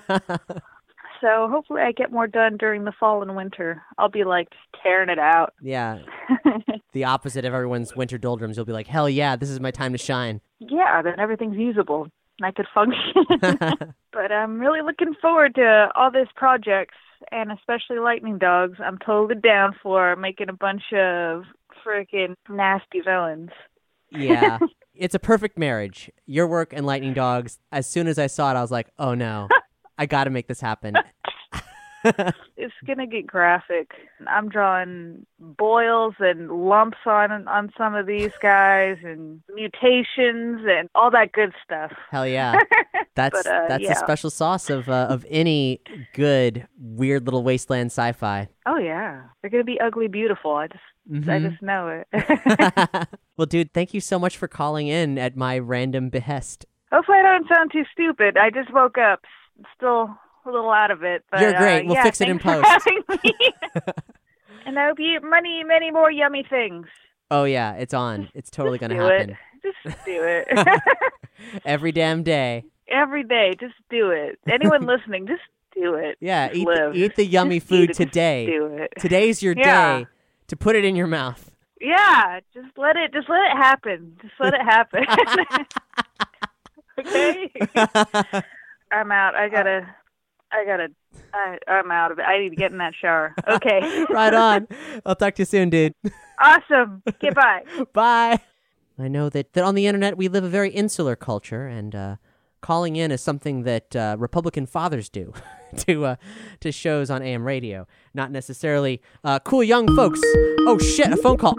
so hopefully I get more done during the fall and winter. I'll be like just tearing it out. Yeah. [LAUGHS] the opposite of everyone's winter doldrums. You'll be like, hell yeah, this is my time to shine. yeah, then everything's usable and I could function. [LAUGHS] but I'm really looking forward to all these projects and especially Lightning Dogs. I'm totally down for making a bunch of freaking nasty villains. Yeah. [LAUGHS] it's a perfect marriage. Your work and Lightning Dogs. As soon as I saw it, I was like, oh no, I got to make this happen. [LAUGHS] It's gonna get graphic. I'm drawing boils and lumps on on some of these guys and mutations and all that good stuff. Hell yeah. [LAUGHS] That's But, uh, that's yeah. the special sauce of uh, of any good weird little wasteland sci-fi. Oh yeah, they're gonna be ugly beautiful. I just I Mhm. just know it. [LAUGHS] well, dude, thank you so much for calling in at my random behest. Hopefully, I don't sound too stupid. I just woke up, still a little out of it. But, You're great. Uh, We'll yeah, fix it in post. me. [LAUGHS] and I hope you eat many, many more yummy things. Oh yeah, it's on. It's totally gonna happen it. Just do it. [LAUGHS] every damn day. Every day, just do it. Anyone listening, just do it. Yeah, eat eat the yummy Just food eat it. Just today. do it. Today's your Yeah. day to put it in your mouth. Yeah, just let it. Just let it happen. Just let it happen. [LAUGHS] okay. [LAUGHS] I'm out. I gotta. I gotta. I, I'm out of it. I need to get in that shower. Okay. [LAUGHS] right on. I'll talk to you soon, dude. Awesome. Goodbye. Bye. I know that, that on the internet we live a very insular culture, and uh, calling in is something that uh, Republican fathers do [LAUGHS] to uh, to shows on AM radio, not necessarily uh, cool young folks. Oh shit! A phone call.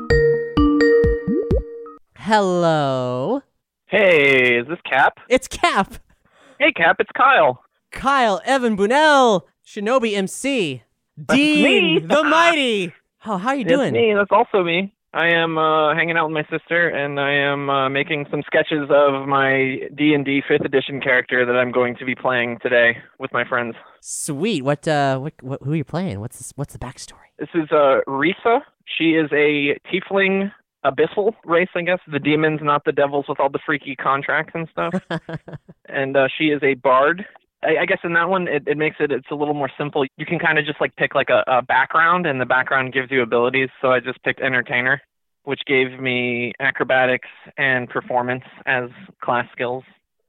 Hello. Hey, is this Cap? It's Cap. Hey, Cap, it's Kyle. Kyle Evan Bunnell, Shinobi MC, Dean me. the [LAUGHS] Mighty. Oh, how you That's doing? me. That's also me. I am uh, hanging out with my sister, and I am uh, making some sketches of my D and D Fifth Edition character that I'm going to be playing today with my friends. Sweet. What? Uh, what? what who are you playing? What's this, What's the backstory? This is uh, Risa. She is a tiefling abyssal race, I guess. The demons, not the devils with all the freaky contracts and stuff. [LAUGHS] and uh, she is a bard. I, I guess in that one, it, it makes it it's a little more simple. You can kind of just like pick like a, a background, and the background gives you abilities. So I just picked entertainer, which gave me acrobatics and performance as class skills.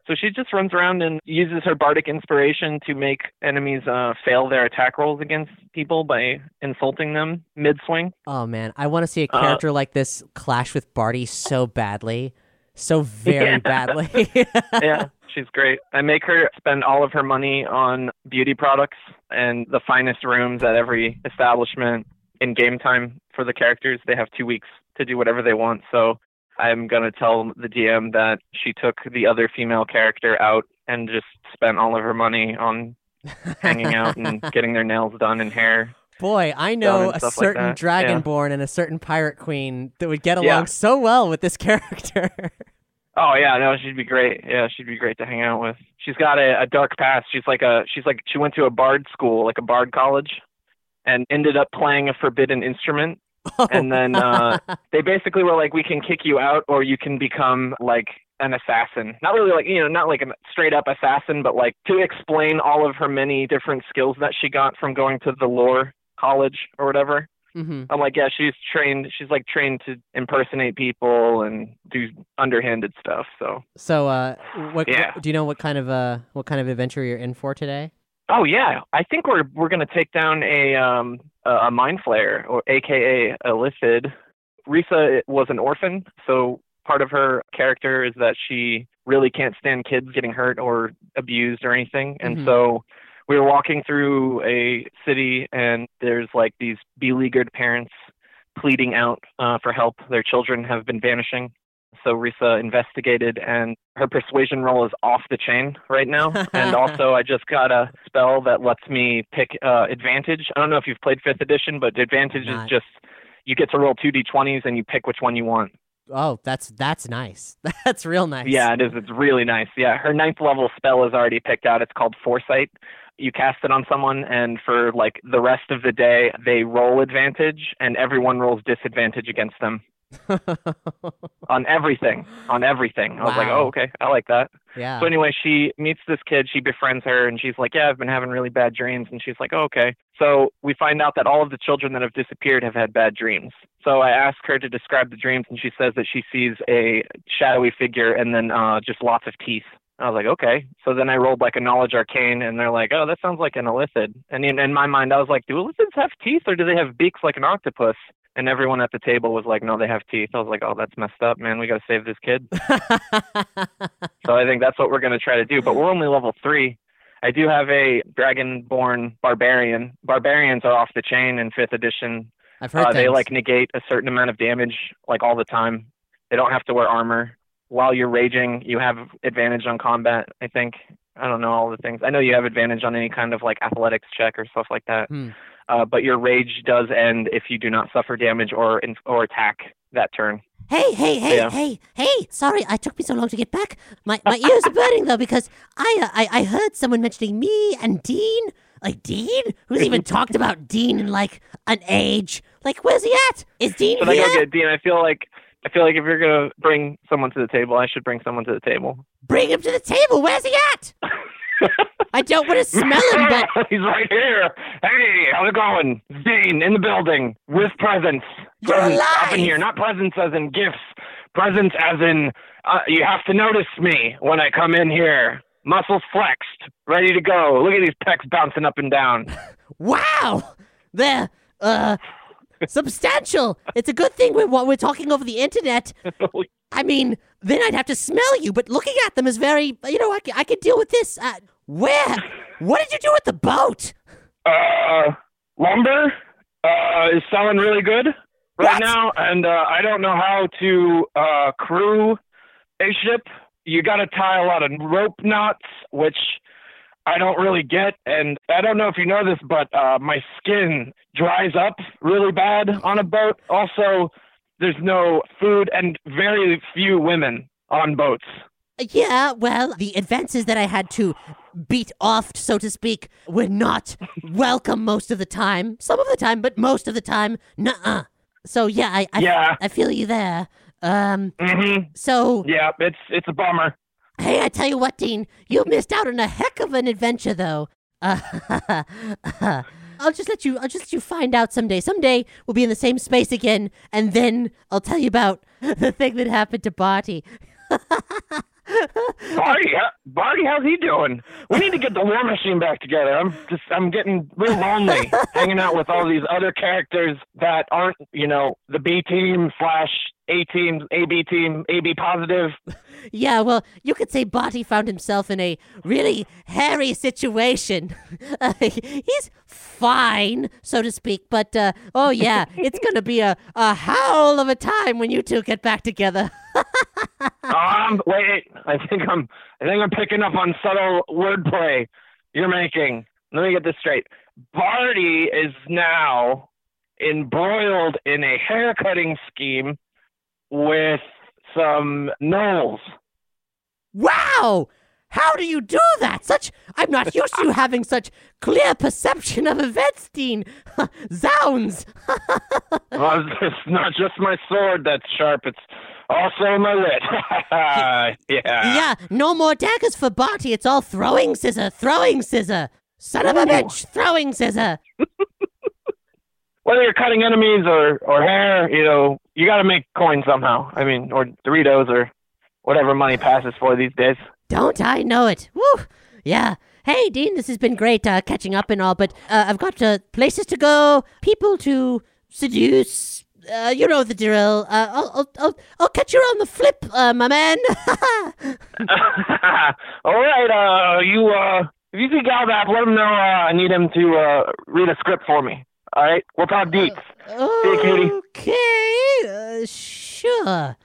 So she just runs around and uses her bardic inspiration to make enemies uh, fail their attack rolls against people by insulting them mid swing. Oh man, I want to see a Uh, character like this clash with Barty so badly, so [LAUGHS] very Yeah. badly. [LAUGHS] yeah, she's great. I make her spend all of her money on beauty products and the finest rooms at every establishment in game time for the characters. They have two weeks to do whatever they want. So I'm going to tell the DM that she took the other female character out and just spent all of her money on [LAUGHS] hanging out and getting their nails done and hair. Boy, I know a stuff like certain dragonborn Yeah. and a certain pirate queen that would get along Yeah. so well with this [LAUGHS] character. Oh yeah, no, she'd be great. Yeah, she'd be great to hang out with. She's got a, a dark past. She's like a she's like she went to a bard school, like a bard college, and ended up playing a forbidden instrument. And then uh they basically were like, we can kick you out, or you can become like an assassin. Not really like you know, not like a straight up assassin, but like to explain all of her many different skills that she got from going to the lore college or whatever. Mm-hmm. I'm like, yeah, she's trained. She's like trained to impersonate people and do underhanded stuff. So, So, uh, what, Yeah. what- do you know what kind of uh what kind of adventure you're in for today? oh yeah, I think we're we're gonna take down a um a, mind flayer or AKA a Lithid. Risa was an orphan, so part of her character is that she really can't stand kids getting hurt or abused or anything, and Mhm. so we were walking through a city and there's like these beleaguered parents pleading out uh, for help. Their children have been vanishing. So Risa investigated, and her persuasion roll is off the chain right now. [LAUGHS] and also, I just got a spell that lets me pick uh, advantage. I don't know if you've played fifth edition, but advantage is just you get to roll two d20s and you pick which one you want. Oh, that's that's nice. [LAUGHS] That's real nice. Yeah, it is. It's really nice. Yeah, her ninth level spell is already picked out. It's called Foresight. You cast it on someone, and for like the rest of the day, they roll advantage, and everyone rolls disadvantage against them [LAUGHS] on everything. On everything. I was like, oh, okay, I like that. Yeah. So anyway, she meets this kid. She befriends her, and she's like, "Yeah, I've been having really bad dreams." And she's like, oh, "Okay." So we find out that all of the children that have disappeared have had bad dreams. So I ask her to describe the dreams, and she says that she sees a shadowy figure and then uh, just lots of teeth. I was like, okay. So then I rolled like a knowledge arcane, and they're like, oh, that sounds like an illithid. And in, in my mind, I was like, do illithids have teeth, or do they have beaks like an octopus? And everyone at the table was like, no, they have teeth. I was like, oh, that's messed up, man. We got to save this kid. [LAUGHS] so I think that's what we're going to try to do. But we're only level three. I do have a dragonborn barbarian. Barbarians are off the chain in fifth edition. I've heard uh, they like negate a certain amount of damage like all the time. They don't have to wear armor. While you're raging, you have advantage on combat. I think. I don't know all the things. I know you have advantage on any kind of like athletics check or stuff like that. Hmm. Uh, but your rage does end if you do not suffer damage or in- or attack that turn. Hey, hey, hey, Yeah. hey, hey! Sorry, I took me so long to get back. My my ears are burning though because I uh, I I heard someone mentioning me and Dean. Like Dean? Who's even talked about Dean in like an age? Like, where's he at? Is Dean Should I here? go get Dean? I feel like I feel like if you're gonna bring someone to the table, I should bring someone to the table. Bring him to the table. Where's he at? [LAUGHS] I don't want to smell him, but [LAUGHS] He's right here. Hey, how's it going? Dean in the building with presents. Presents up in here, not presents as in gifts. Presents as in uh, you have to notice me when I come in here. Muscles flexed, ready to go. Look at these pecs bouncing up and down. [LAUGHS] wow, they're uh substantial. It's a good thing we're we're talking over the internet. [LAUGHS] I mean, then I'd have to smell you, but looking at them is very, you know, I, I could deal with this. Uh, where? What did you do with the boat? Uh, lumber uh, is selling really good right now, and uh, I don't know how to uh, crew a ship. You got to tie a lot of rope knots, which I don't really get, and I don't know if you know this, but uh, my skin dries up really bad on a boat. Also, there's no food and very few women on boats. Yeah, well, the advances that I had to beat off, so to speak, were not welcome most of the time. Some of the time, but most of the time, nuh-uh. So yeah, I I, Yeah. I feel you there. Um, Mhm. so Yeah, it's it's a bummer. Hey, I tell you what, Dean, you missed out on a heck of an adventure, though. Uh, [LAUGHS] I'll just let you. I'll just let you find out someday. Someday we'll be in the same space again, and then I'll tell you about [LAUGHS] the thing that happened to Barty. [LAUGHS] Barty, how- Barty, how's he doing? We need to get the War Machine back together. I'm just, I'm getting real lonely [LAUGHS] hanging out with all these other characters that aren't, you know, the B team slash A team, AB team, AB positive. Yeah, well, you could say Barty found himself in a really hairy situation. [LAUGHS] Uh, he's fine, so to speak, but uh, oh yeah, it's gonna be a, a howl of a time when you two get back together. [LAUGHS] um, wait, I think I'm, I think I'm picking up on subtle wordplay you're making. Let me get this straight. Barty is now embroiled in a haircutting scheme with some gnolls. Wow! How do you do that? Such I'm not [LAUGHS] used to you having such clear perception of events, [LAUGHS] Dean. Zounds! [LAUGHS] well, it's not just my sword that's sharp; it's also my wit. [LAUGHS] yeah. yeah, no more daggers for Barty. It's all throwing scissor, throwing scissor. Son of a Ooh. bitch, throwing scissor. [LAUGHS] Whether you're cutting enemies or or hair, you know, you got to make coin somehow. I mean, or Doritos or whatever money passes for these days. Don't I know it? Woo! Yeah. Hey, Dean, this has been great uh, catching up and all, but uh, I've got uh, places to go, people to seduce. Uh, you know the drill. Uh, I'll, I'll, I'll, I'll catch you on the flip, uh, my man. [LAUGHS] All right, uh, you uh, if you see Galbap, let him know uh, I need him to uh read a script for me. All right, we'll talk deets. See you, Katie. okay, uh, sure.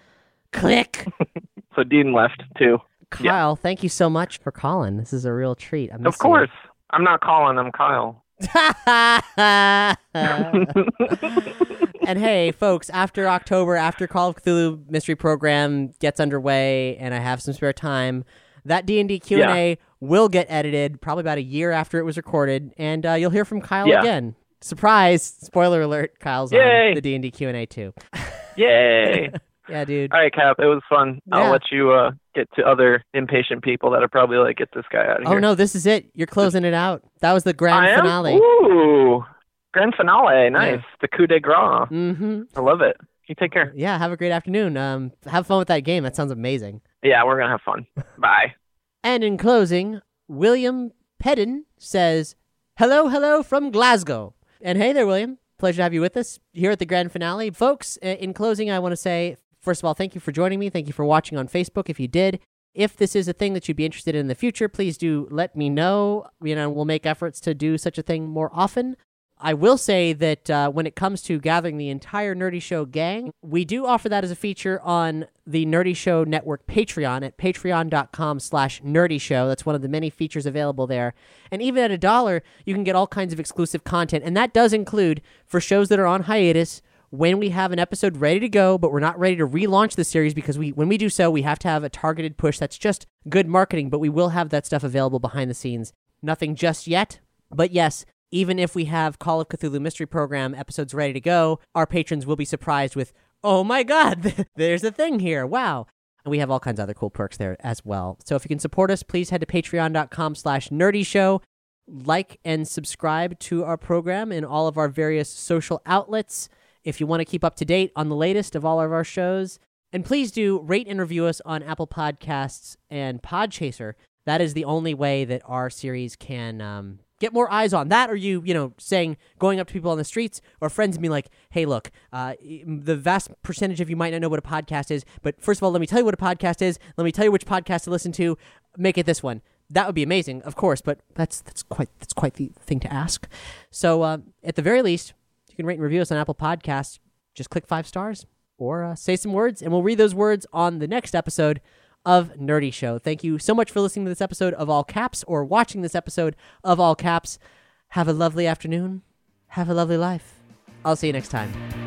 Click. [LAUGHS] So Dean left too. Kyle, thank you so much for calling. This is a real treat. I Of miss you. course, I'm not calling. I'm Kyle. [LAUGHS] and hey, folks, after October, after Call of Cthulhu Mystery Program gets underway, and I have some spare time, that D and D Q and A will get edited probably about a year after it was recorded, and uh, you'll hear from Kyle Yeah. again. Surprise! Spoiler alert: Kyle's Yay! on the D and D Q and A too. Yay! [LAUGHS] yeah, dude. All right, Cap. It was fun. Yeah. I'll let you uh, get to other impatient people that are probably like, "Get this guy out of Oh here." no, this is it. You're closing it out. That was the grand finale. Ooh, grand finale. Nice. The coup de grace. Mm-hmm. I love it. You take care. Yeah, have a great afternoon. Um, have fun with that game. That sounds amazing. Yeah, we're gonna have fun. [LAUGHS] Bye. And in closing, William Pedden says, Hello, hello from Glasgow. And hey there, William. Pleasure to have you with us here at the grand finale. Folks, uh, in closing, I want to say, first of all, thank you for joining me. Thank you for watching on Facebook if you did. If this is a thing that you'd be interested in in the future, please do let me know. You know, we'll make efforts to do such a thing more often. I will say that uh, when it comes to gathering the entire Nerdy Show gang, we do offer that as a feature on the Nerdy Show Network Patreon at patreon.com slash nerdy show. That's one of the many features available there. And even at a dollar, you can get all kinds of exclusive content. And that does include for shows that are on hiatus, when we have an episode ready to go, but we're not ready to relaunch the series because we when we do so, we have to have a targeted push that's just good marketing, but we will have that stuff available behind the scenes. Nothing just yet, but yes, even if we have Call of Cthulhu Mystery Program episodes ready to go, our patrons will be surprised with, "Oh my god, [LAUGHS] there's a thing here. Wow." And we have all kinds of other cool perks there as well. So if you can support us, please head to patreon.com slash nerdy show. Like and subscribe to our program in all of our various social outlets if you want to keep up to date on the latest of all of our shows. And please do rate and review us on Apple Podcasts and Podchaser. That is the only way that our series can um, get more eyes on that. Or you, you know, saying, going up to people on the streets or friends and being like, hey, look, uh, the vast percentage of you might not know what a podcast is. But first of all, let me tell you what a podcast is. Let me tell you which podcast to listen to. Make it this one. That would be amazing, of course, but that's that's quite that's quite the thing to ask. So uh, at the very least, you can rate and review us on Apple Podcasts. Just click five stars or uh, say some words, and we'll read those words on the next episode of Nerdy Show. Thank you so much for listening to this episode of All Caps or watching this episode of All Caps. Have a lovely afternoon. Have a lovely life. I'll see you next time.